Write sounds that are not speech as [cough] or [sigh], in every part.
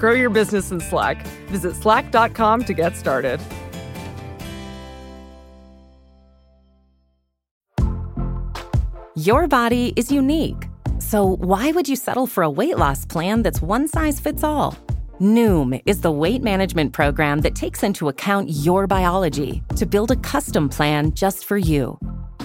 Grow your business in Slack. Visit slack.com to get started. Your body is unique. So, why would you settle for a weight loss plan that's one size fits all? Noom is the weight management program that takes into account your biology to build a custom plan just for you.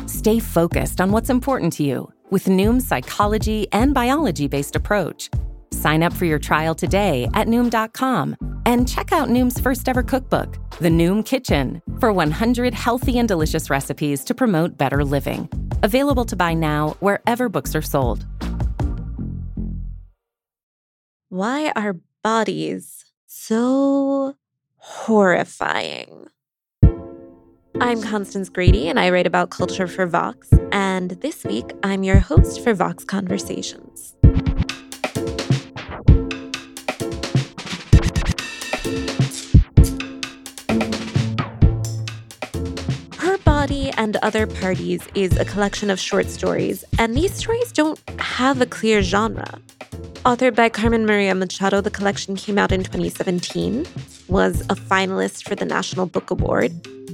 Stay focused on what's important to you with Noom's psychology and biology based approach. Sign up for your trial today at Noom.com and check out Noom's first ever cookbook, The Noom Kitchen, for 100 healthy and delicious recipes to promote better living. Available to buy now wherever books are sold. Why are bodies so horrifying? I'm Constance Grady, and I write about culture for Vox. And this week, I'm your host for Vox Conversations. And Other Parties is a collection of short stories, and these stories don't have a clear genre. Authored by Carmen Maria Machado, the collection came out in 2017, was a finalist for the National Book Award,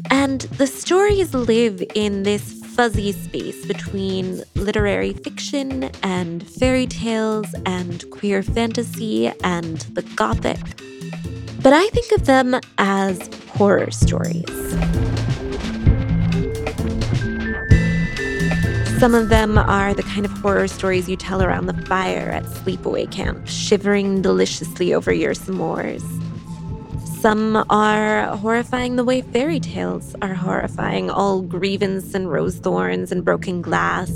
and the stories live in this fuzzy space between literary fiction and fairy tales and queer fantasy and the gothic. But I think of them as horror stories. Some of them are the kind of horror stories you tell around the fire at sleepaway camp, shivering deliciously over your s'mores. Some are horrifying the way fairy tales are horrifying, all grievance and rose thorns and broken glass.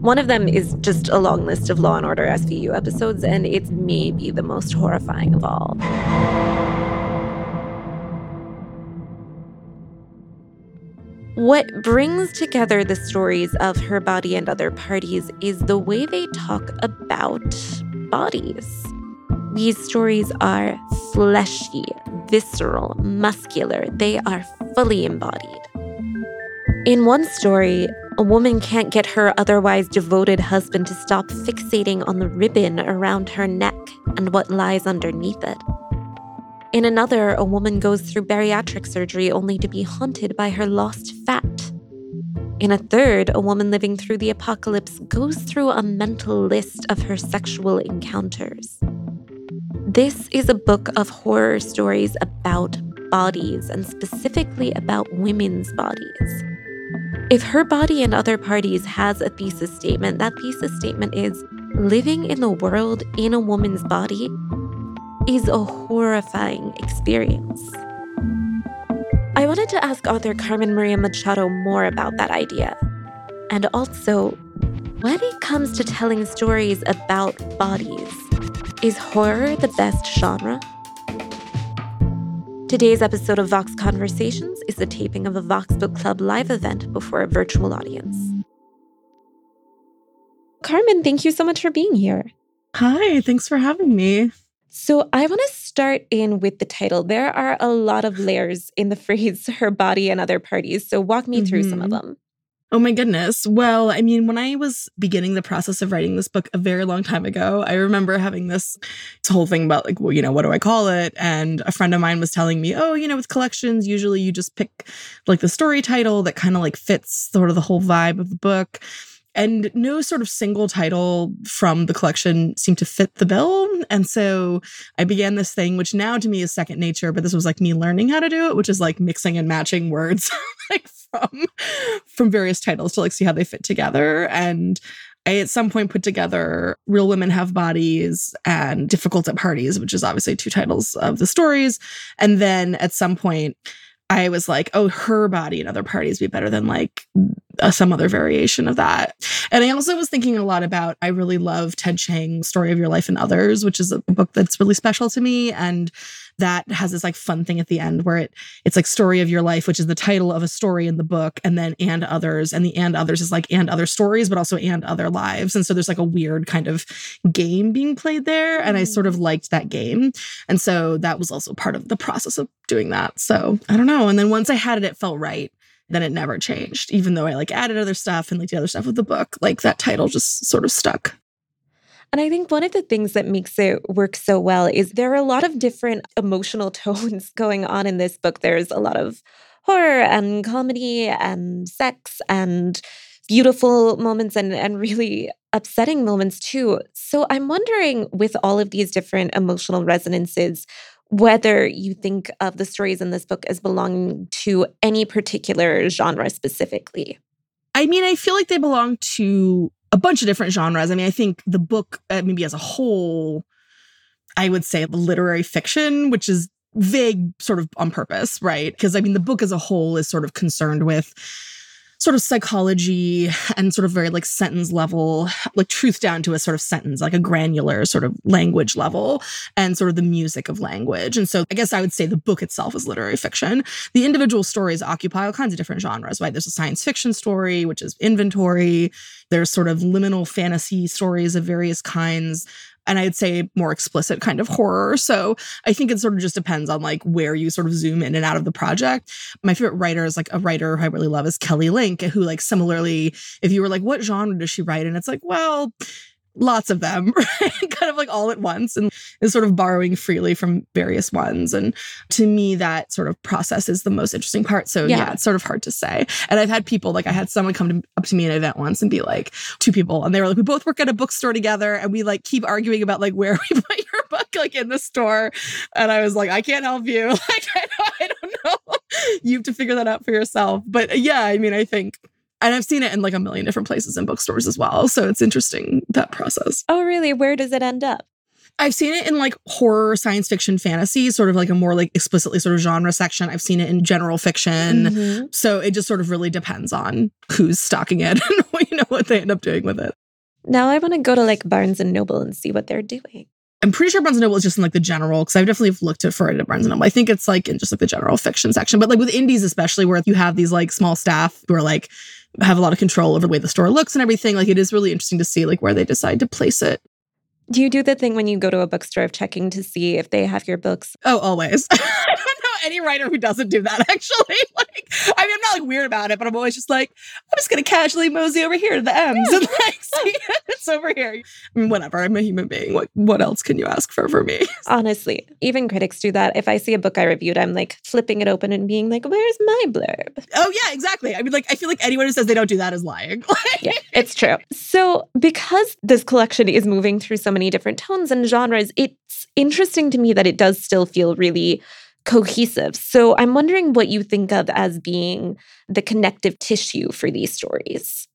One of them is just a long list of Law and Order SVU episodes, and it's maybe the most horrifying of all. What brings together the stories of her body and other parties is the way they talk about bodies. These stories are fleshy, visceral, muscular. They are fully embodied. In one story, a woman can't get her otherwise devoted husband to stop fixating on the ribbon around her neck and what lies underneath it. In another, a woman goes through bariatric surgery only to be haunted by her lost fat. In a third, a woman living through the apocalypse goes through a mental list of her sexual encounters. This is a book of horror stories about bodies and specifically about women's bodies. If her body and other parties has a thesis statement, that thesis statement is living in the world in a woman's body is a horrifying experience. I wanted to ask author Carmen Maria Machado more about that idea. And also, when it comes to telling stories about bodies, is horror the best genre? Today's episode of Vox Conversations is the taping of a Vox Book Club live event before a virtual audience. Carmen, thank you so much for being here. Hi, thanks for having me. So, I want to start in with the title. There are a lot of layers in the [laughs] phrase her body and other parties. So, walk me mm-hmm. through some of mm-hmm. them. Oh my goodness. Well, I mean, when I was beginning the process of writing this book a very long time ago, I remember having this, this whole thing about like, well, you know, what do I call it? And a friend of mine was telling me, oh, you know, with collections, usually you just pick like the story title that kind of like fits sort of the whole vibe of the book and no sort of single title from the collection seemed to fit the bill and so i began this thing which now to me is second nature but this was like me learning how to do it which is like mixing and matching words [laughs] like from from various titles to like see how they fit together and I at some point put together Real Women Have Bodies and Difficult at Parties, which is obviously two titles of the stories. And then at some point, I was like, oh, her body and other parties be better than like uh, some other variation of that. And I also was thinking a lot about, I really love Ted Chiang's Story of Your Life and Others, which is a book that's really special to me. And that has this like fun thing at the end where it it's like story of your life which is the title of a story in the book and then and others and the and others is like and other stories but also and other lives and so there's like a weird kind of game being played there and i sort of mm. liked that game and so that was also part of the process of doing that so i don't know and then once i had it it felt right then it never changed even though i like added other stuff and like the other stuff with the book like that title just sort of stuck and I think one of the things that makes it work so well is there are a lot of different emotional [laughs] tones going on in this book. There's a lot of horror and comedy and sex and beautiful moments and, and really upsetting moments too. So I'm wondering, with all of these different emotional resonances, whether you think of the stories in this book as belonging to any particular genre specifically. I mean, I feel like they belong to a bunch of different genres. I mean, I think the book, uh, maybe as a whole, I would say the literary fiction, which is vague sort of on purpose, right? Because I mean, the book as a whole is sort of concerned with sort of psychology and sort of very like sentence level, like truth down to a sort of sentence, like a granular sort of language level and sort of the music of language. And so I guess I would say the book itself is literary fiction. The individual stories occupy all kinds of different genres, right? There's a science fiction story, which is inventory. There's sort of liminal fantasy stories of various kinds and I'd say more explicit kind of horror. So I think it sort of just depends on like where you sort of zoom in and out of the project. My favorite writer is like a writer who I really love is Kelly Link, who like similarly, if you were like, what genre does she write? And it's like, well, lots of them, [laughs] right? kind of like all at once and is sort of borrowing freely from various ones. And to me, that sort of process is the most interesting part. So yeah, yeah it's sort of hard to say. And I've had people like I had someone come to, up to me at an event once and be like, two people, and they were like, we both work at a bookstore together and we like keep arguing about like where [laughs] we put your book like in the store. And I was like, I can't help you. [laughs] Like I don't, I don't know. you have to figure that out for yourself. But yeah, I mean, I think and I've seen it in like a million different places in bookstores as well. So it's interesting that process. Oh, really? Where does it end up? I've seen it in like horror, science fiction, fantasy, sort of like a more like explicitly sort of genre section. I've seen it in general fiction. Mm-hmm. So it just sort of really depends on who's stocking it [laughs] and you know what they end up doing with it. Now I want to go to like Barnes and Noble and see what they're doing. I'm pretty sure Barnes and Noble is just in like the general because I've definitely looked at for it at Barnes and Noble. I think it's like in just like the general fiction section, but like with indies especially, where you have these like small staff who are like have a lot of control over the way the store looks and everything. Like it is really interesting to see like where they decide to place it. Do you do the thing when you go to a bookstore of checking to see if they have your books? Oh, always. [laughs] any writer who doesn't do that, [laughs] actually. Like, I mean, I'm not like weird about it, but I'm always just like, I'm just gonna casually mosey over here to the M's and like see [laughs] it's over here. I mean, whatever. I'm a human being. What what else can you ask for for me? [laughs] Honestly, even critics do that. If I see a book I reviewed, I'm like flipping it open and being like, "Where's my blurb?" Oh yeah, exactly. I mean, like, I feel like anyone who says they don't do that is lying. yeah, it's true. So because this collection is moving through so many different tones and genres, it's interesting to me that it does still feel really cohesive. So I'm wondering what you think of as being the connective tissue for these stories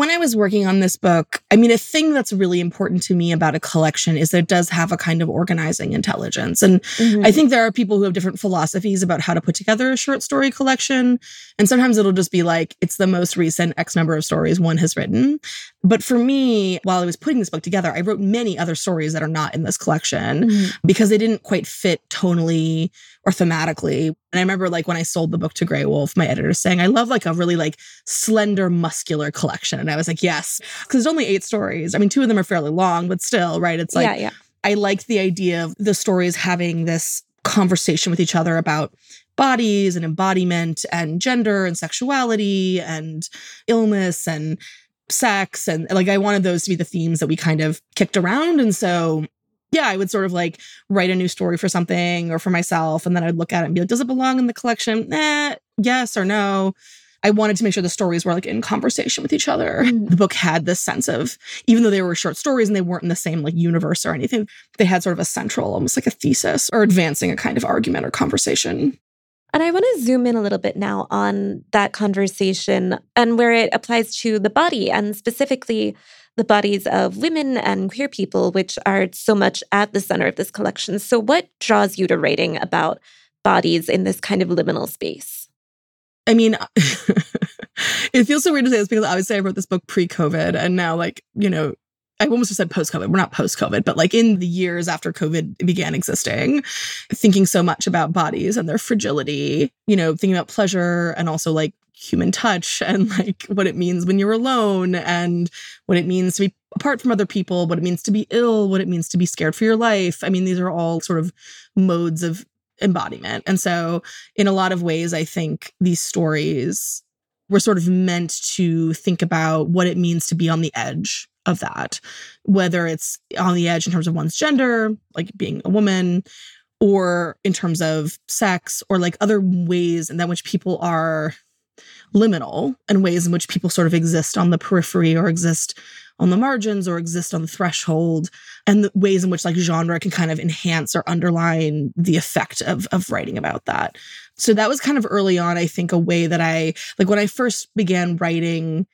when I was working on this book, I mean, a thing that's really important to me about a collection is that it does have a kind of organizing intelligence. And mm-hmm. I think there are people who have different philosophies about how to put together a short story collection. And sometimes it'll just be like, it's the most recent X number of stories one has written. But for me, while I was putting this book together, I wrote many other stories that are not in this collection mm-hmm. because they didn't quite fit tonally or thematically. And I remember like when I sold the book to Graywolf, my editor saying, I love like a really like slender, muscular collection. And I was like, yes, because there's only eight stories. I mean, two of them are fairly long, but still, right? It's like, yeah, yeah. I liked the idea of the stories having this conversation with each other about bodies and embodiment and gender and sexuality and illness and sex. And like, I wanted those to be the themes that we kind of kicked around. And so yeah, I would sort of like write a new story for something or for myself. And then I'd look at it and be like, does it belong in the collection? Nah, yes or no. I wanted to make sure the stories were like in conversation with each other. Mm. The book had this sense of, even though they were short stories and they weren't in the same like universe or anything, they had sort of a central, almost like a thesis or advancing a kind of argument or conversation. And I want to zoom in a little bit now on that conversation and where it applies to the body and specifically the bodies of women and queer people, which are so much at the center of this collection. So, what draws you to writing about bodies in this kind of liminal space? I mean, [laughs] it feels so weird to say this because obviously I wrote this book pre COVID and now, like, you know, I almost said post COVID. We're not post COVID, but like in the years after COVID began existing, thinking so much about bodies and their fragility, you know, thinking about pleasure and also like human touch [laughs] and like what it means when you're alone and what it means to be apart from other people, what it means to be ill, what it means to be scared for your life. I mean, these are all sort of modes of embodiment. And so, in a lot of ways, I think these stories were sort of meant to think about what it means to be on the edge of that, whether it's on the edge in terms of one's gender, like being a woman, or in terms of sex, or like other ways in that which people are liminal and ways in which people sort of exist on the periphery or exist on the margins or exist on the threshold and the ways in which like genre can kind of enhance or underline the effect of of writing about that. So that was kind of early on I think a way that I like when I first began writing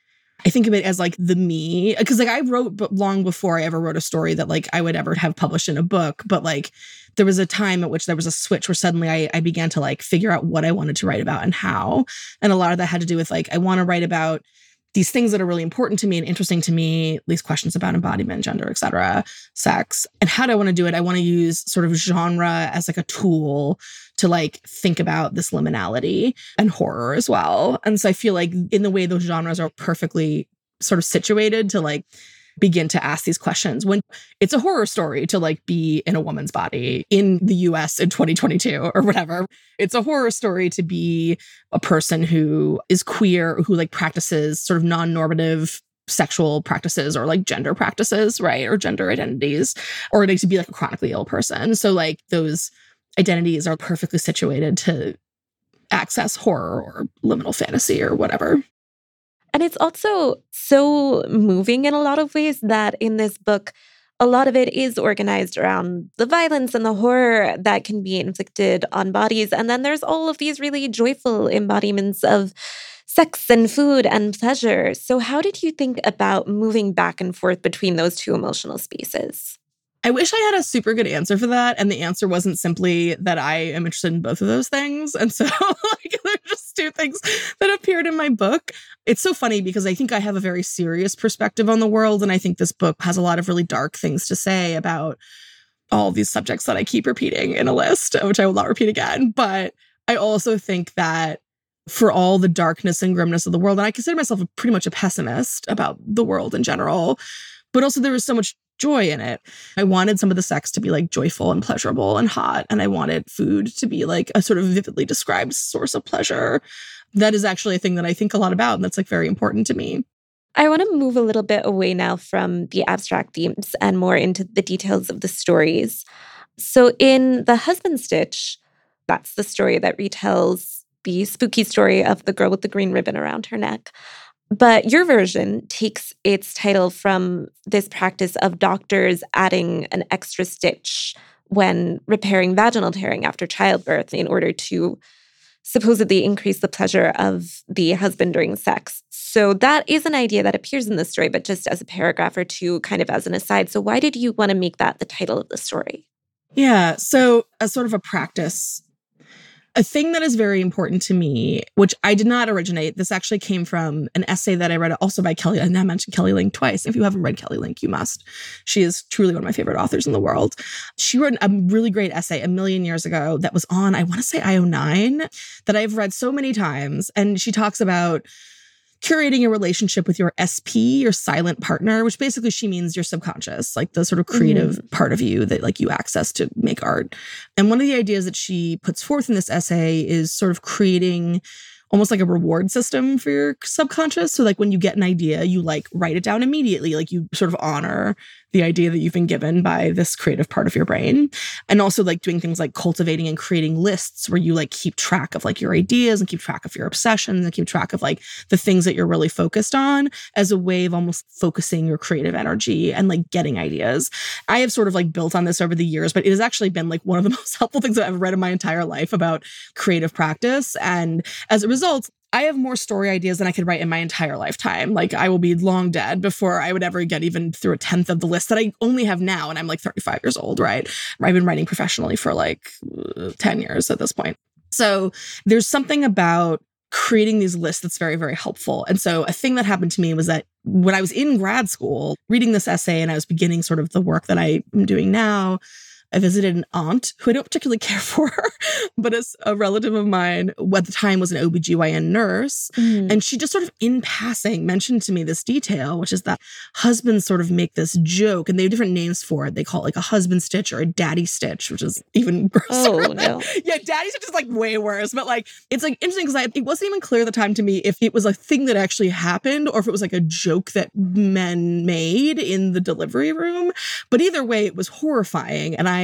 I think of it as like the me because like I wrote long before I ever wrote a story that like I would ever have published in a book but like there was a time at which there was a switch where suddenly I, I began to like figure out what I wanted to write about and how and a lot of that had to do with like I want to write about these things that are really important to me and interesting to me, these questions about embodiment, gender, et cetera, sex. And how do I want to do it? I want to use sort of genre as like a tool to like think about this liminality and horror as well. And so I feel like in the way those genres are perfectly sort of situated to like begin to ask these questions when it's a horror story to like be in a woman's body in the US in 2022 or whatever. It's a horror story to be a person who is queer, who like practices sort of non normative sexual practices or like gender practices, right? Or gender identities, or like to be like a chronically ill person. So, like, those identities are perfectly situated to access horror or liminal fantasy or whatever. And it's also so moving in a lot of ways that in this book, a lot of it is organized around the violence and the horror that can be inflicted on bodies. And then there's all of these really joyful embodiments of sex and food and pleasure. So, how did you think about moving back and forth between those two emotional spaces? I wish I had a super good answer for that. And the answer wasn't simply that I am interested in both of those things. And so, [laughs] like, they're just two things that appeared in my book. It's so funny because I think I have a very serious perspective on the world. And I think this book has a lot of really dark things to say about all these subjects that I keep repeating in a list, which I will not repeat again. But I also think that for all the darkness and grimness of the world, and I consider myself pretty much a pessimist about the world in general, but also there was so much joy in it. I wanted some of the sex to be like joyful and pleasurable and hot. And I wanted food to be like a sort of vividly described source of pleasure. That is actually a thing that I think a lot about. And that's like very important to me. I want to move a little bit away now from the abstract themes and more into the details of the stories. So, in The Husband Stitch, that's the story that retells the spooky story of the girl with the green ribbon around her neck. But your version takes its title from this practice of doctors adding an extra stitch when repairing vaginal tearing after childbirth in order to supposedly increase the pleasure of the husband during sex. So that is an idea that appears in the story, but just as a paragraph or two, kind of as an aside. So why did you want to make that the title of the story? Yeah. So, as sort of a practice a thing that is very important to me, which I did not originate, this actually came from an essay that I read also by Kelly, and I mentioned Kelly Link twice. If you haven't read Kelly Link, you must. She is truly one of my favorite authors in the world. She wrote a really great essay a million years ago that was on, I want to say IO9, that I've read so many times. And she talks about curating a relationship with your SP, your silent partner, which basically she means your subconscious, like the sort of creative mm-hmm. part of you that like you access to make art. And one of the ideas that she puts forth in this essay is sort of creating almost like a reward system for your subconscious. So like when you get an idea, you like write it down immediately, like you sort of honor the idea that you've been given by this creative part of your brain. And also like doing things like cultivating and creating lists where you like keep track of like your ideas and keep track of your obsessions and keep track of like the things that you're really focused on as a way of almost focusing your creative energy and like getting ideas. I have sort of like built on this over the years, but it has actually been like one of the [laughs] most helpful things I've ever read in my entire life about creative practice. And as a result, I have more story ideas than I could write in my entire lifetime. Like I will be long dead before I would ever get even through a tenth of the list that I only have now. And I'm like 35 years old, right? I've been writing professionally for like uh, 10 years at this point. So there's something about creating these lists that's very, very helpful. And so a thing that happened to me was that when I was in grad school, reading this essay and I was beginning sort of the work that I am doing now, I visited an aunt who I don't particularly [laughs] care for, but as a relative of mine at the time was an OBGYN nurse. Mm. And she just sort of in passing mentioned to me this detail, which is that husbands sort of make this joke and they have different names for it. They call it like a husband stitch or a daddy stitch, which is even [laughs] grosser. Oh, no. yeah, daddy stitch is like way worse. But like, it's like interesting because it wasn't even clear at the time to me if it was a thing that actually happened or if it was like a joke that men made in the delivery room. But either way, it was horrifying. And I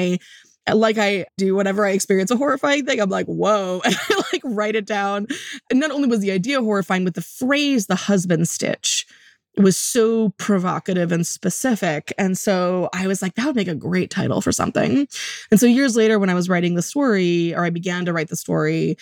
I like I do whenever I experience a horrifying thing, I'm like, whoa. [laughs] And I like write it down. And not only was the idea horrifying, but the phrase the husband stitch was so provocative and specific. And so I was like, that would make a great title for something. And so years later, when I was writing the story, or I began to write the story,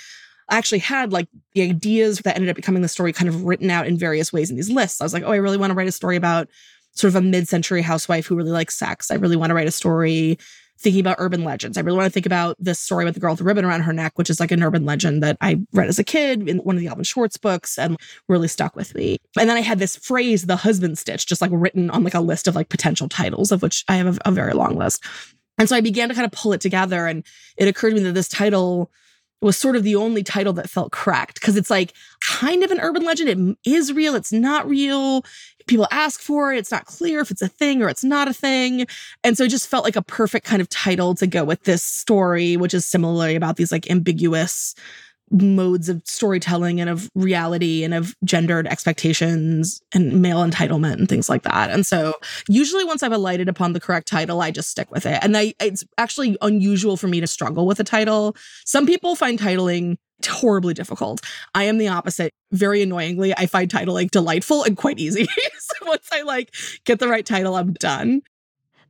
I actually had like the ideas that ended up becoming the story kind of written out in various ways in these lists. I was like, oh, I really want to write a story about sort of a mid century housewife who really likes sex. I really want to write a story thinking about urban legends. I really want to think about this story with the girl with the ribbon around her neck, which is like an urban legend that I read as a kid in one of the Alvin Schwartz books and really stuck with me. And then I had this phrase, the husband stitch, just like written on like a list of like potential titles, of which I have a, a very long list. And so I began to kind of pull it together. And it occurred to me that this title was sort of the only title that felt cracked because it's like kind of an urban legend. It is real, it's not real people ask for it. It's not clear if it's a thing or it's not a thing. And so it just felt like a perfect kind of title to go with this story, which is similarly about these like ambiguous modes of storytelling and of reality and of gendered expectations and male entitlement and things like that. And so usually once I've alighted upon the correct title, I just stick with it. And I, it's actually unusual for me to struggle with a title. Some people find titling horribly difficult. I am the opposite. Very annoyingly, I find titling delightful and quite easy. [laughs] so once I like get the right title, I'm done.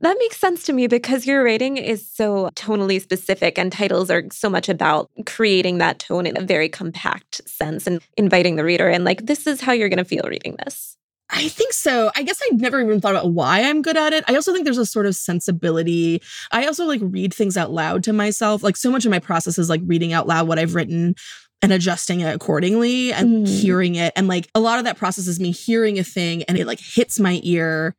That makes sense to me because your writing is so tonally specific and titles are so much about creating that tone in a very compact sense and inviting the reader in like this is how you're going to feel reading this. I think so. I guess I never even thought about why I'm good at it. I also think there's a sort of sensibility. I also like read things out loud to myself. Like so much of my process is like reading out loud what I've written and adjusting it accordingly and mm. hearing it. And like a lot of that process is me hearing a thing and it like hits my ear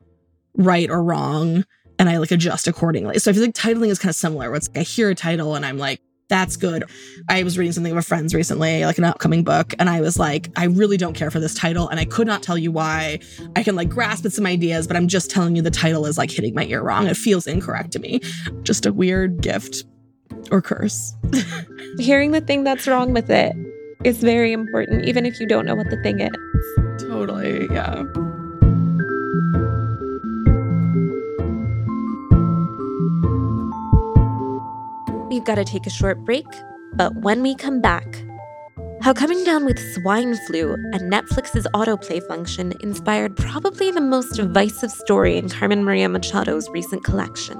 right or wrong. And I like adjust accordingly. So I feel like titling is kind of similar where it's like I hear a title and I'm like, that's good. I was reading something of a friend's recently, like an upcoming book, and I was like, I really don't care for this title, and I could not tell you why. I can like grasp at some ideas, but I'm just telling you the title is like hitting my ear wrong. It feels incorrect to me. Just a weird gift or curse. [laughs] Hearing the thing that's wrong with it is very important, even if you don't know what the thing is. Totally, yeah. We've got to take a short break, but when we come back, how coming down with swine flu and Netflix's autoplay function inspired probably the most divisive story in Carmen Maria Machado's recent collection.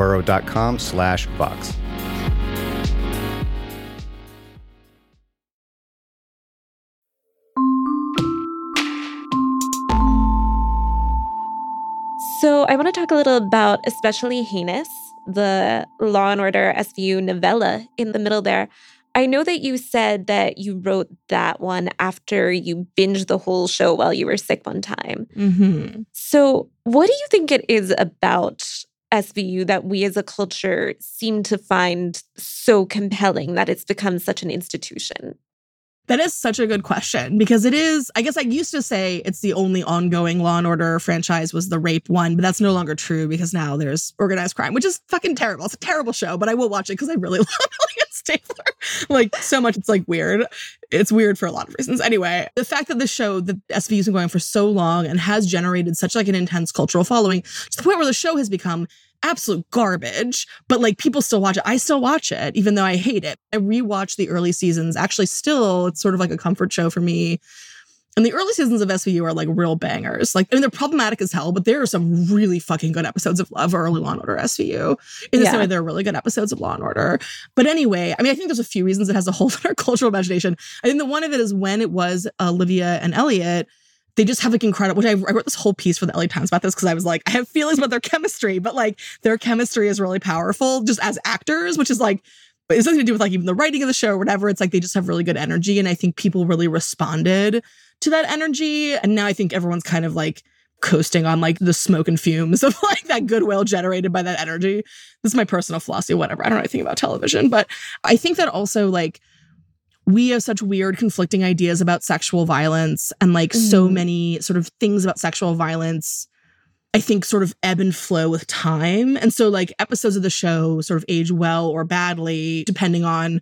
burrow.com slash vox. So I want to talk a little about especially heinous, the Law and Order SVU novella in the middle there. I know that you said that you wrote that one after you binged the whole show while you were sick one time. Mm-hmm. So, what do you think it is about SVU that we as a culture seem to find so compelling that it's become such an institution? That is such a good question because it is, I guess I used to say it's the only ongoing Law and Order franchise was the rape one, but that's no longer true because now there's organized crime, which is fucking terrible. It's a terrible show, but I will watch it because I really [laughs] love Stabler. [laughs] Like so much, it's like weird. It's weird for a lot of reasons. Anyway, the fact that the show, the SVU has been going for so long and has generated such like an intense cultural following to the point where the show has become absolute garbage, but like people still watch it. I still watch it, even though I hate it. I rewatch the early seasons. Actually, still, it's sort of like a comfort show for me. And the early seasons of SVU are like real bangers. Like, I mean, they're problematic as hell, but there are some really fucking good episodes of Love early Law and Order SVU. In the Yeah. same way, there are really good episodes of Law and Order. But anyway, I mean, I think there's a few reasons it has a [laughs] hold on our cultural imagination. I think the one of it is when it was uh, Olivia and Elliot, they just have like incredible, which I, I wrote this whole piece for the LA Times about this because I was like, I have feelings about their chemistry, but like their chemistry is really powerful just as actors, which is like, but it's nothing to do with like even the writing of the show or whatever. It's like they just have really good energy. And I think people really responded to that energy. And now I think everyone's kind of like coasting on like the smoke and fumes of [laughs] like that goodwill generated by that energy. This is my personal philosophy, whatever. I don't know anything about television, but I think that also like we have such weird conflicting ideas about sexual violence and like so Mhm. many sort of things about sexual violence I think sort of ebb and flow with time. And so like episodes of the show sort of age well or badly depending on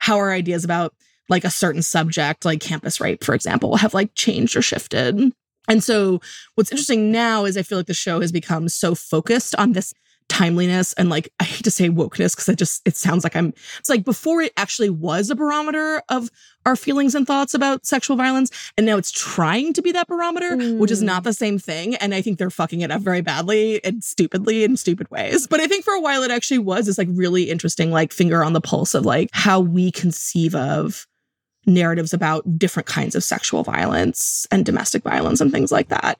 how our ideas about like a certain subject like campus rape for example have like changed or shifted. And so what's interesting now is I feel like the show has become so focused on this timeliness and like I hate to say wokeness because it just it sounds like I'm it's like before it actually was a barometer of our feelings and thoughts about sexual violence and now it's trying to be that barometer which is Mm. not the same thing and I think they're fucking it up very badly and stupidly in stupid ways but I think for a while it actually was this like really interesting like finger on the pulse of like how we conceive of narratives about different kinds of sexual violence and domestic violence and things like that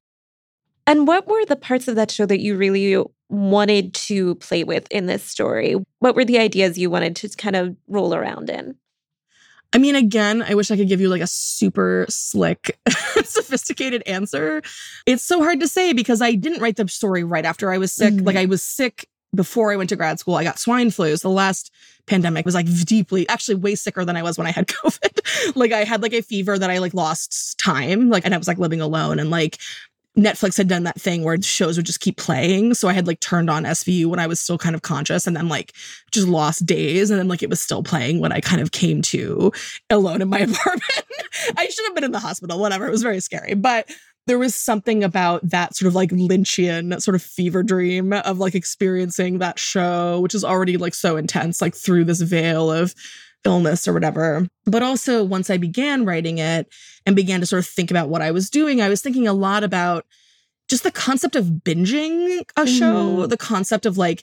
And what were the parts of that show that you really wanted to play with in this story? What were the ideas you wanted to kind of roll around in? I mean, again, I wish I could give you like a super slick, [laughs] sophisticated answer. It's so hard to say because I didn't write the story right after I was sick. Mhm. Like, I was sick before I went to grad school. I got swine flu. So the last pandemic was like deeply, actually way sicker than I was when I had [laughs] COVID. like, I had like a fever that I like lost time, like, and I was like living alone and like, Netflix had done that thing where shows would just keep playing. So I had like turned on SVU when I was still kind of conscious and then like just lost days. And then like it was still playing when I kind of came to alone in my [laughs] apartment. I should have been in the hospital, whatever. It was very scary. But there was something about that sort of like Lynchian sort of fever dream of like experiencing that show, which is already like so intense, like through this veil of illness or whatever. But also, once I began writing it and began to sort of think about what I was doing, I was thinking a lot about just the concept of binging a show, mm-hmm. the concept of like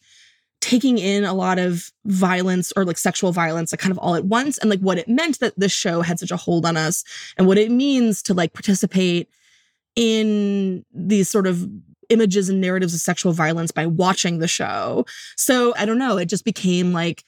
taking in a lot of violence or like sexual violence like kind of all at once and like what it meant that this show had such a hold on us and what it means to like participate in these sort of images and narratives of sexual violence by watching the show. So I don't know, it just became like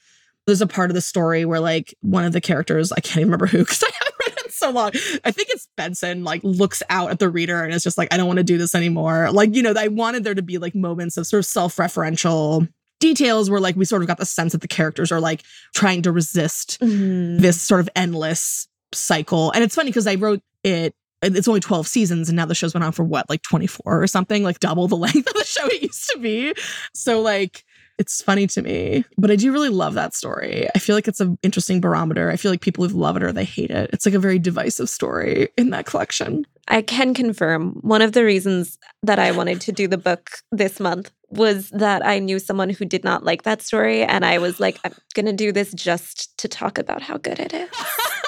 there's a part of the story where like one of the characters, I can't even remember who [laughs] because I haven't read it in so long. I think it's Benson, like looks out at the reader and is just like, I don't want to do this anymore. Like, you know, I wanted there to be like moments of sort of self-referential details where like we sort of got the sense that the characters are like trying to resist Mm-hmm. this sort of endless cycle. And it's funny because I wrote it it's only 12 seasons and now the show's been on for what like 24 or something like double the [laughs] length of the show it used to be so like it's funny to me but i do really love that story i feel like it's an interesting barometer i feel like people who love it or they hate it it's like a very divisive story in that collection I can confirm one of the reasons that I wanted to do the book this month was that I knew someone who did not like that story. And I was like, I'm going to do this just to talk about how good it is. [laughs]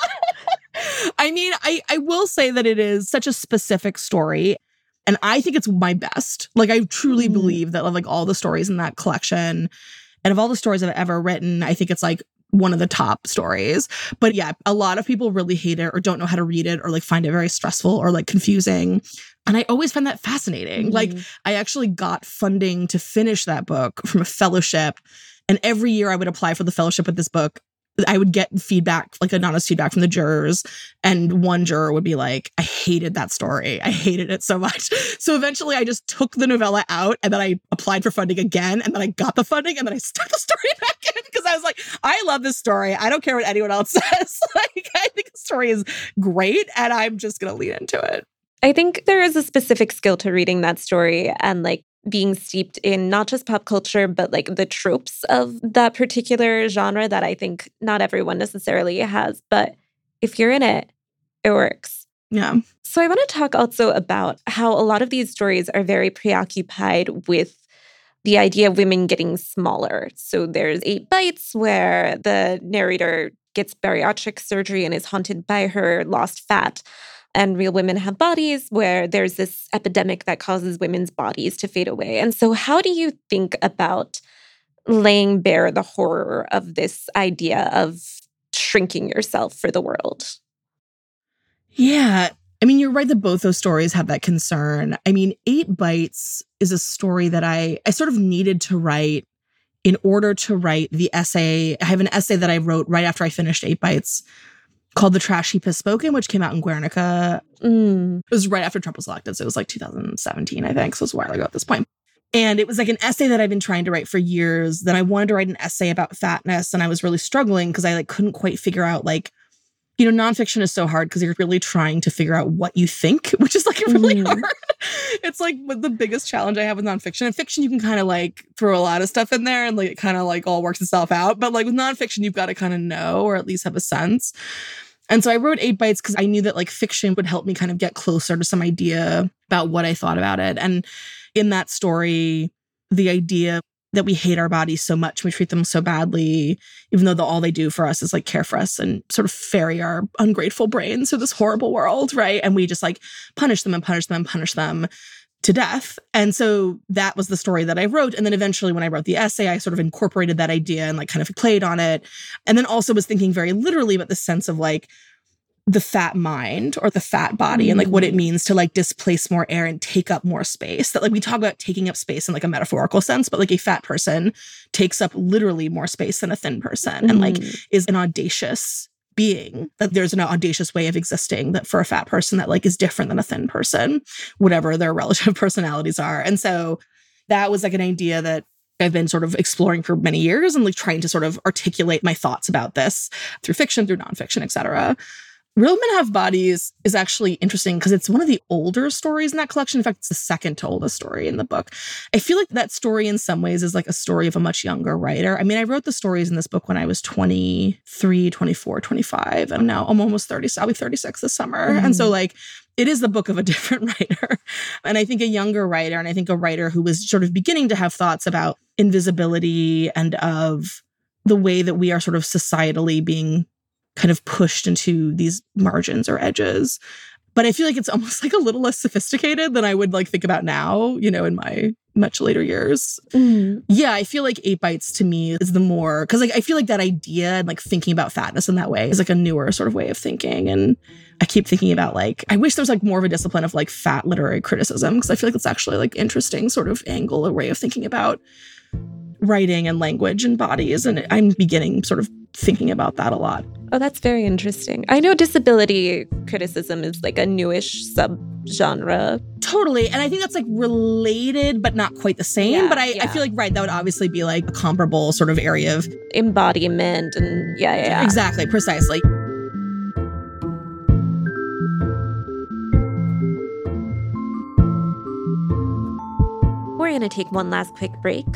I mean, I, I will say that it is such a specific story. And I think it's my best. Like, I truly Mm. believe that, of like, all the stories in that collection and of all the stories I've ever written, I think it's like one of the top stories. But yeah, a lot of people really hate it or don't know how to read it or like find it very stressful or like confusing. And I always find that fascinating. Like, Mhm. I actually got funding to finish that book from a fellowship. And every year I would apply for the fellowship with this book. I would get feedback, like anonymous feedback from the jurors. And one juror would be like, I hated that story. I hated it so much. So eventually I just took the novella out and then I applied for funding again. And then I got the funding and then I stuck the story [laughs] back in because I was like, I love this story. I don't care what anyone else [laughs] says. [laughs] like, I think the story is great and I'm just going to lean into it. I think there is a specific skill to reading that story and like being steeped in not just pop culture, but like the tropes of that particular genre that I think not everyone necessarily has. But if you're in it, it works. Yeah. So I want to talk also about how a lot of these stories are very preoccupied with the idea of women getting smaller. So there's Eight Bites where the narrator gets bariatric surgery and is haunted by her lost fat. And Real Women Have Bodies, where there's this epidemic that causes women's bodies to fade away. And so, how do you think about laying bare the horror of this idea of shrinking yourself for the world? Yeah. I mean, you're right that both those stories have that concern. I mean, Eight Bites is a story that I I sort of needed to write in order to write the essay. I have an essay that I wrote right after I finished Eight Bites called The Trash Heap Has Spoken, which came out in Guernica. Mm. It was right after Trump was elected. So it was like 2017, I think. So it was a while ago at this point. And it was like an essay that I've been trying to write for years. That I wanted to write an essay about fatness. And I was really struggling because I like couldn't quite figure out like you know, nonfiction is so hard because you're really trying to figure out what you think, [laughs] which is like really Mhm. hard. [laughs] it's like the biggest challenge I have with nonfiction. In fiction, you can kind of like throw a lot of stuff in there and like it kind of like all works itself out. But like with nonfiction, you've got to kind of know or at least have a sense. And so I wrote Eight Bites because I knew that like fiction would help me kind of get closer to some idea about what I thought about it. And in that story, the idea that we hate our bodies so much, we treat them so badly, even though the, all they do for us is like care for us and sort of ferry our ungrateful brains through this horrible world, right? And we just like punish them and punish them and punish them to death. And so that was the story that I wrote. And then eventually, when I wrote the essay, I sort of incorporated that idea and like kind of played on it. And then also was thinking very literally about the sense of like, the fat mind or the fat body and like what it means to like displace more air and take up more space. That like we talk about taking up space in like a metaphorical sense, but like a fat person takes up literally more space than a thin person and like Mm. is an audacious being that there's an audacious way of existing that for a fat person that like is different than a thin person whatever their [laughs] relative personalities are and so that was like an idea that I've been sort of exploring for many years and like trying to sort of articulate my thoughts about this through fiction, through nonfiction, et cetera. Real Men Have Bodies is actually interesting because it's one of the older stories in that collection. In fact, it's the second to oldest story in the book. I feel like that story in some ways is like a story of a much younger writer. I mean, I wrote the stories in this book when I was 23, 24, 25, and now I'm almost 30. So I'll be 36 this summer. And so, mm-hmm. like, it is the book of a [laughs] different writer. And I think a younger writer, and I think a writer who was sort of beginning to have thoughts about invisibility and of the way that we are sort of societally being kind of pushed into these margins or edges. But I feel like it's almost [laughs] like a little less sophisticated than I would like think about now, you know, in my much later years. Mm. Yeah, I feel like eight bites to me is the more because like I feel like that idea and like thinking about fatness in that way is like a newer sort of way of thinking. And I keep thinking about like I wish there was like more of a discipline of like fat literary criticism because I feel like it's actually like interesting sort of angle or way of thinking about writing and language and bodies. And I'm beginning sort of thinking about that a lot. Oh, that's very interesting. I know disability criticism is like a newish subgenre. Totally. And I think that's like related, but not quite the same. Yeah, but I, yeah. I feel like, right, that would obviously be like a comparable sort of area of embodiment and yeah, yeah. yeah. Exactly, precisely. We're going to take one last quick break.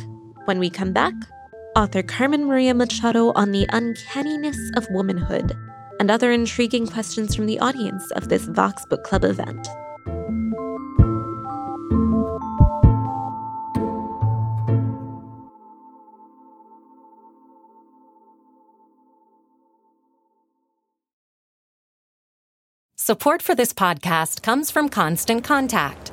When we come back, author Carmen Maria Machado on the uncanniness of womanhood and other intriguing questions from the audience of this Vox Book Club event. Support for this podcast comes from Constant Contact.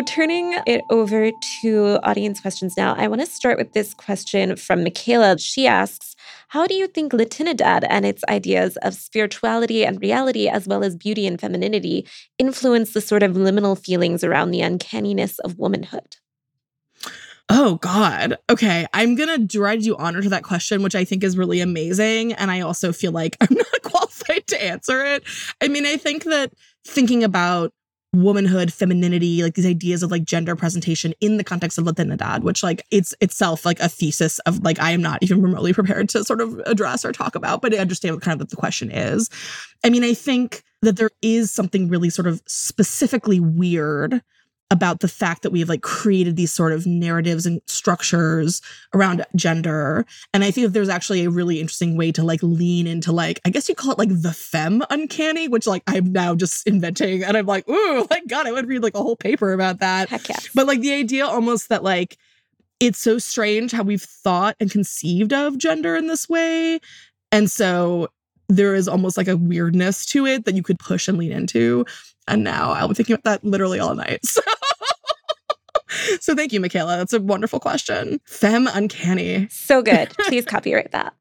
So, turning it over to audience questions now, I want to start with this question from Michaela. She asks How do you think Latinidad and its ideas of spirituality and reality, as well as beauty and femininity, influence the sort of liminal feelings around the uncanniness of womanhood? Oh God. Okay. I'm gonna try to do honor to that question, which I think is really amazing. And I also feel like [laughs] I'm not qualified to answer it. I mean, I think that thinking about womanhood, femininity, like these ideas of like gender presentation in the context of Latinidad, which like it's itself like a thesis of like I am not even remotely [laughs] prepared to sort of address or talk about, but I understand what kind of the question is. I mean, I think that there is something really sort of specifically weird about the fact that we have like created these sort of narratives and structures around gender. And I think that there's actually a really interesting way to like lean into like, I guess you call it like the femme uncanny, which like I'm now just inventing. And I'm like, ooh, [laughs] like God, I would read like a whole paper about that. Heck yes. But like the idea almost that like it's so strange how we've thought and conceived of gender in this way. And so there is almost like a weirdness to it that you could push and lean into. And now I'll be thinking about that literally all night. [laughs] So, so thank you, Michaela. That's a wonderful question. Femme uncanny. So good. [laughs] Please copyright that.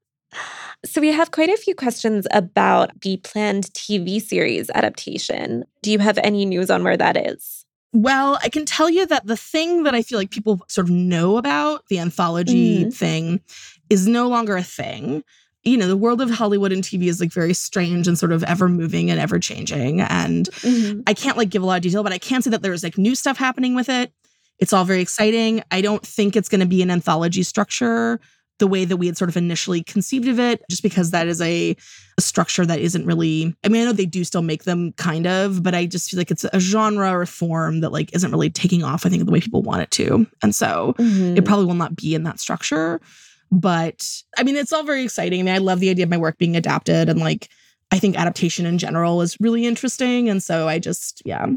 So, we have quite a few questions about the planned TV series adaptation. Do you have any news on where that is? Well, I can tell you that the thing that I feel like people sort of know about, the anthology Mhm. thing, is no longer a thing. You know, the world of Hollywood and TV is like very strange and sort of ever moving and ever changing. And I can't like give a lot of detail, but I can say that there's like new stuff happening with it. It's all very exciting. I don't think it's going to be an anthology structure the way that we had sort of initially conceived of it, just because that is a, a structure that isn't really. I mean, I know they do still make them kind of, but I just feel like it's a genre or form that like isn't really taking off. I think the way people want it to, and so Mhm. it probably will not be in that structure. But I mean, it's all very exciting. I mean, I love the idea of my work being adapted and like I think adaptation in general is really interesting. And so I just, yeah,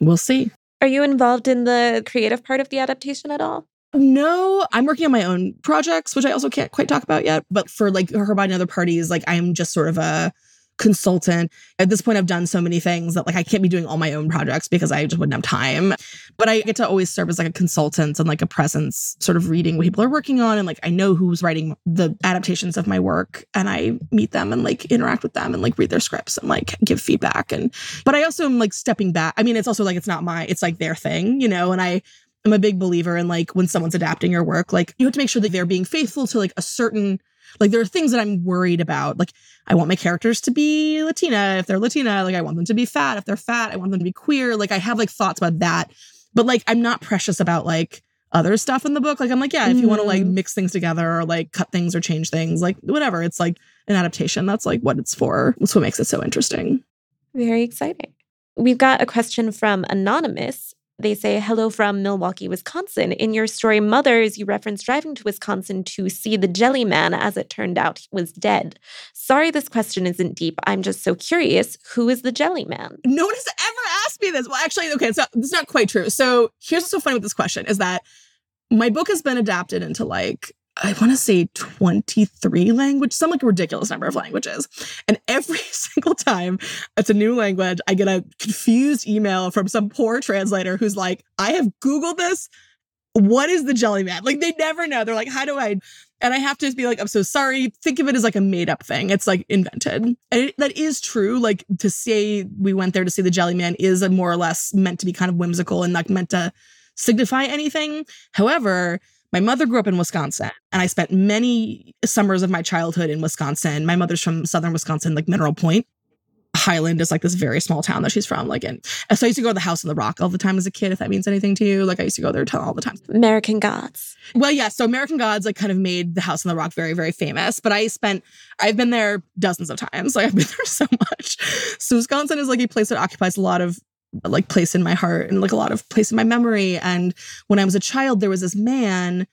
we'll see. Are you involved in the creative part of the adaptation at all? No, I'm working on my own projects, which I also can't quite talk about yet. But for like her body and other parties, like I am just sort of a consultant. At this point, I've done so many things that like I can't be doing all my own projects because I just wouldn't have time. But I get to always serve as like a consultant and like a presence, sort of reading what people are working on. And like I know who's writing the adaptations of my work and I meet them and like interact with them and like read their scripts and like give feedback. And but I also am like stepping back. I mean, it's also like it's not my, it's like their thing, you know, and I I'm a big believer in like when someone's adapting your work, like you have to make sure that they're being faithful to like a certain like there are things that I'm worried about. Like I want my characters to be Latina if they're Latina, like I want them to be fat if they're fat, I want them to be queer. Like I have like thoughts about that. But like I'm not precious about like other stuff in the book. Like I'm like, yeah, if you want to like Mhm. mix things together or like cut things or change things, like whatever. It's like an adaptation. That's like what it's for. That's what makes it so interesting. Very exciting. We've got a question from Anonymous. They say, hello from Milwaukee, Wisconsin. In your story, Mothers, you reference driving to Wisconsin to see the Jelly Man. As it turned out, he was dead. Sorry, this question isn't deep. I'm just so curious. Who is the Jelly Man? No one has ever asked me this. Well, actually, okay, so it's not quite true. So here's what's so funny with this question is that my book has been adapted into like I want to say 23 language, some like ridiculous number of languages. And every [laughs] single time it's a new language, I get a confused email from some poor translator who's like, I have Googled this. What is the jelly man? Like they never know. They're like, how do I? And I have to be like, I'm so sorry. Think of it as like a made up thing. It's like invented. And it, that is true. Like to say we went there to see the jelly man is a more or less meant to be kind of whimsical and not meant to signify anything. However, my mother grew up in Wisconsin, and I spent many summers of my childhood in Wisconsin. My mother's from southern Wisconsin, like Mineral Point. Highland is like this very small town that she's from. Like, and so I used to go to the House on the Rock all the time as a kid, if that means anything to you. Like, I used to go there all the time. American Gods. Well, yeah. So American Gods like kind of made the House on the Rock very, very famous. But I spent, I've been there dozens of times. Like, I've been [laughs] there so much. So Wisconsin is like a place that occupies a lot of like place in my heart and like a lot of place in my memory. And when I was a child, there was this man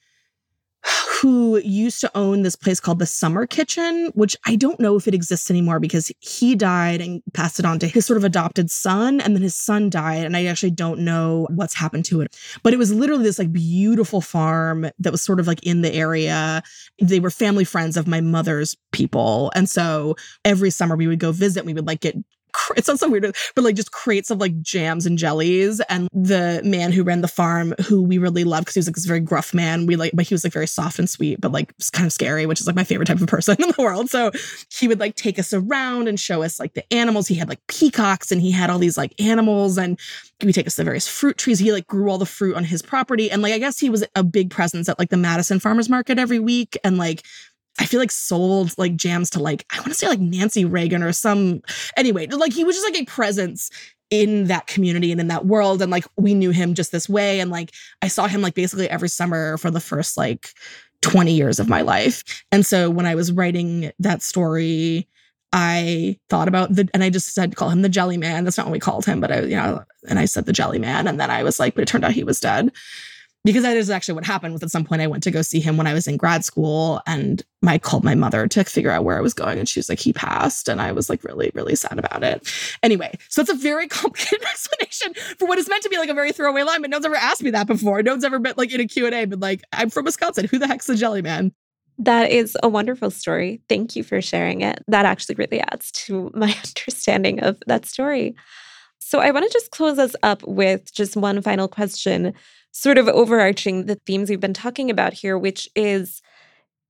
who used to own this place called the Summer Kitchen, which I don't know if it exists anymore because he died and passed it on to his sort of adopted son. And then his son died. And I actually don't know what's happened to it. But it was literally this like beautiful farm that was sort of like in the area. They were family friends of my mother's people. And so every summer we would go visit. We would like get it sounds so weird, but like just crates of like jams and jellies. And the man who ran the farm, who we really loved because he was like this very gruff man. We like, but he was like very soft and sweet, but like kind of scary, which is like my favorite type of person [laughs] in the world. So he would like take us around and show us like the animals. He had like peacocks and he had all these like animals and he would take us to various fruit trees. He like grew all the fruit on his property. And like, I guess he was a big presence at like the Madison Farmers Market every week. And like, I feel like sold like jams to like, I want to say like Nancy Reagan or some, anyway, like he was just like a presence in that community and in that world. And like we knew him just this way. And like I saw him like basically every summer for the first like 20 years of my life. And so when I was writing that story, I thought about the, and I just said, to call him the jelly man. That's not what we called him, but I, you know, and I said the jelly man. And then I was like, but it turned out he was dead because that is actually what happened with at some point I went to go see him when I was in grad school and I called my mother to figure out where I was going and she was like he passed and I was like really really sad about it. Anyway, so it's a very [laughs] complicated explanation for what is meant to be like a very throwaway line but no one's ever asked me that before. No one's ever been like in a Q&A but like I'm from Wisconsin. Who the heck's the jelly man? That is a wonderful story. Thank you for sharing it. That actually really adds to my [laughs] understanding of that story. So I want to just close us up with just one final question sort of overarching the themes we've been talking about here, which is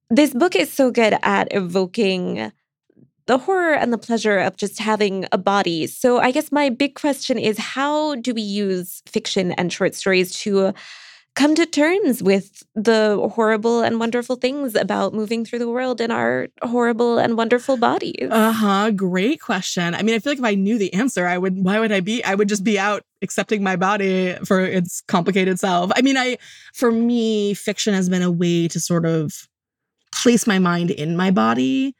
this book is so good at evoking the horror and the pleasure of just having a body. So, I guess my big question is how do we use fiction and short stories to come to terms with the horrible and wonderful things about moving through the world in our horrible and wonderful bodies? Uh huh. Great question. I mean, I feel like if I knew the answer, I would, why would I be? I would just be out accepting my body for its complicated self. I mean, I, for me, fiction has been a way to sort of place my mind in my body.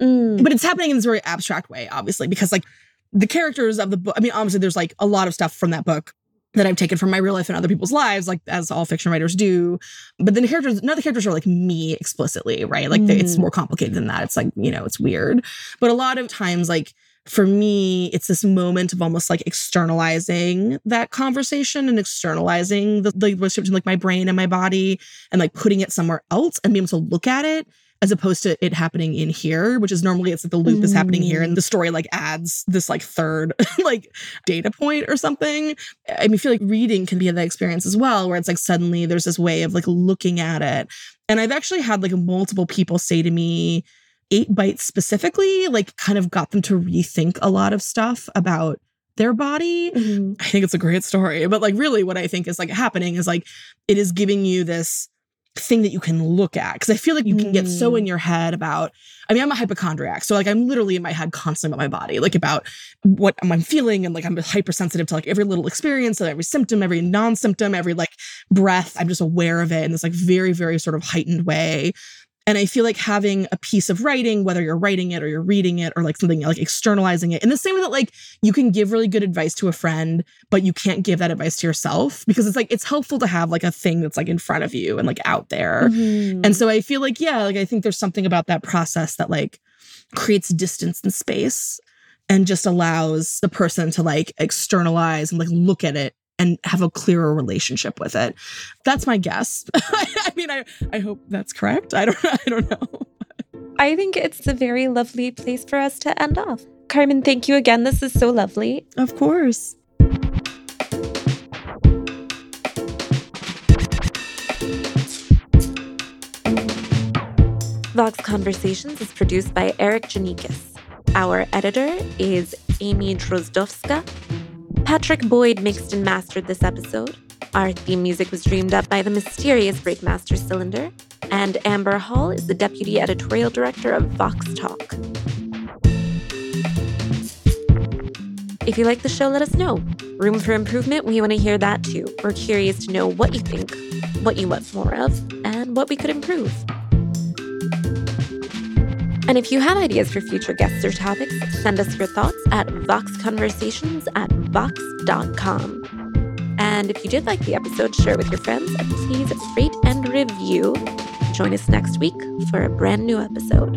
Mm. But it's happening in this very abstract way, obviously, because like the characters of the book, I mean, obviously, there's like a lot of stuff from that book that I've taken from my real life and other people's lives, like as all fiction writers do. But then the characters, none of the characters are like me explicitly, right? Like mm. it's more complicated than that. It's like, you know, it's weird. But a lot of times, like for me, it's this moment of almost like externalizing that conversation and externalizing the, the relationship between like my brain and my body and like putting it somewhere else and being able to look at it as opposed to it happening in here, which is normally it's like the loop mm. is happening here and the story like adds this like third [laughs] like data point or something. I mean, I feel like reading can be that experience as well, where it's like suddenly there's this way of like looking at it. And I've actually had like multiple people say to me, eight bites specifically, like kind of got them to rethink a lot of stuff about their body. Mm-hmm. I think it's a great story. But like really what I think is like happening is like it is giving you this thing that you can look at because I feel like you can get so in mm. your head about I mean I'm a hypochondriac so like I'm literally in my head constantly about my body like about what I'm feeling and like I'm hypersensitive to like every little experience every symptom every non-symptom every like breath I'm just aware of it in this like very very sort of heightened way And I feel like having a piece of writing, whether you're writing it or you're reading it or like something like externalizing it, in the same way that like you can give really good advice to a friend, but you can't give that advice to yourself because it's like it's helpful to have like a thing that's like in front of you and like out there. Mm-hmm. And so I feel like, yeah, like I think there's something about that process that like creates distance and space and just allows the person to like externalize and like look at it and have a clearer relationship with it. That's my guess. [laughs] I mean, I, I hope that's correct. I don't [laughs] I don't know. I think it's a very lovely place for us to end off. Carmen, thank you again. This is so lovely. Of course. Vox Conversations is produced by Erikk Geannikis. Our editor is Amy Drozdowska. Patrick Boyd mixed and mastered this episode. Our theme music was dreamed up by the mysterious Breakmaster Cylinder. And Amber Hall is the deputy editorial director of Vox Talk. If you like the show, let us know. Room for improvement, we want to hear that too. We're curious to know what you think, what you want more of, and what we could improve. And if you have ideas for future guests or topics, send us your thoughts at voxconversations at vox.com. And if you did like the episode, share it with your friends and please rate and review. Join us next week for a brand new episode.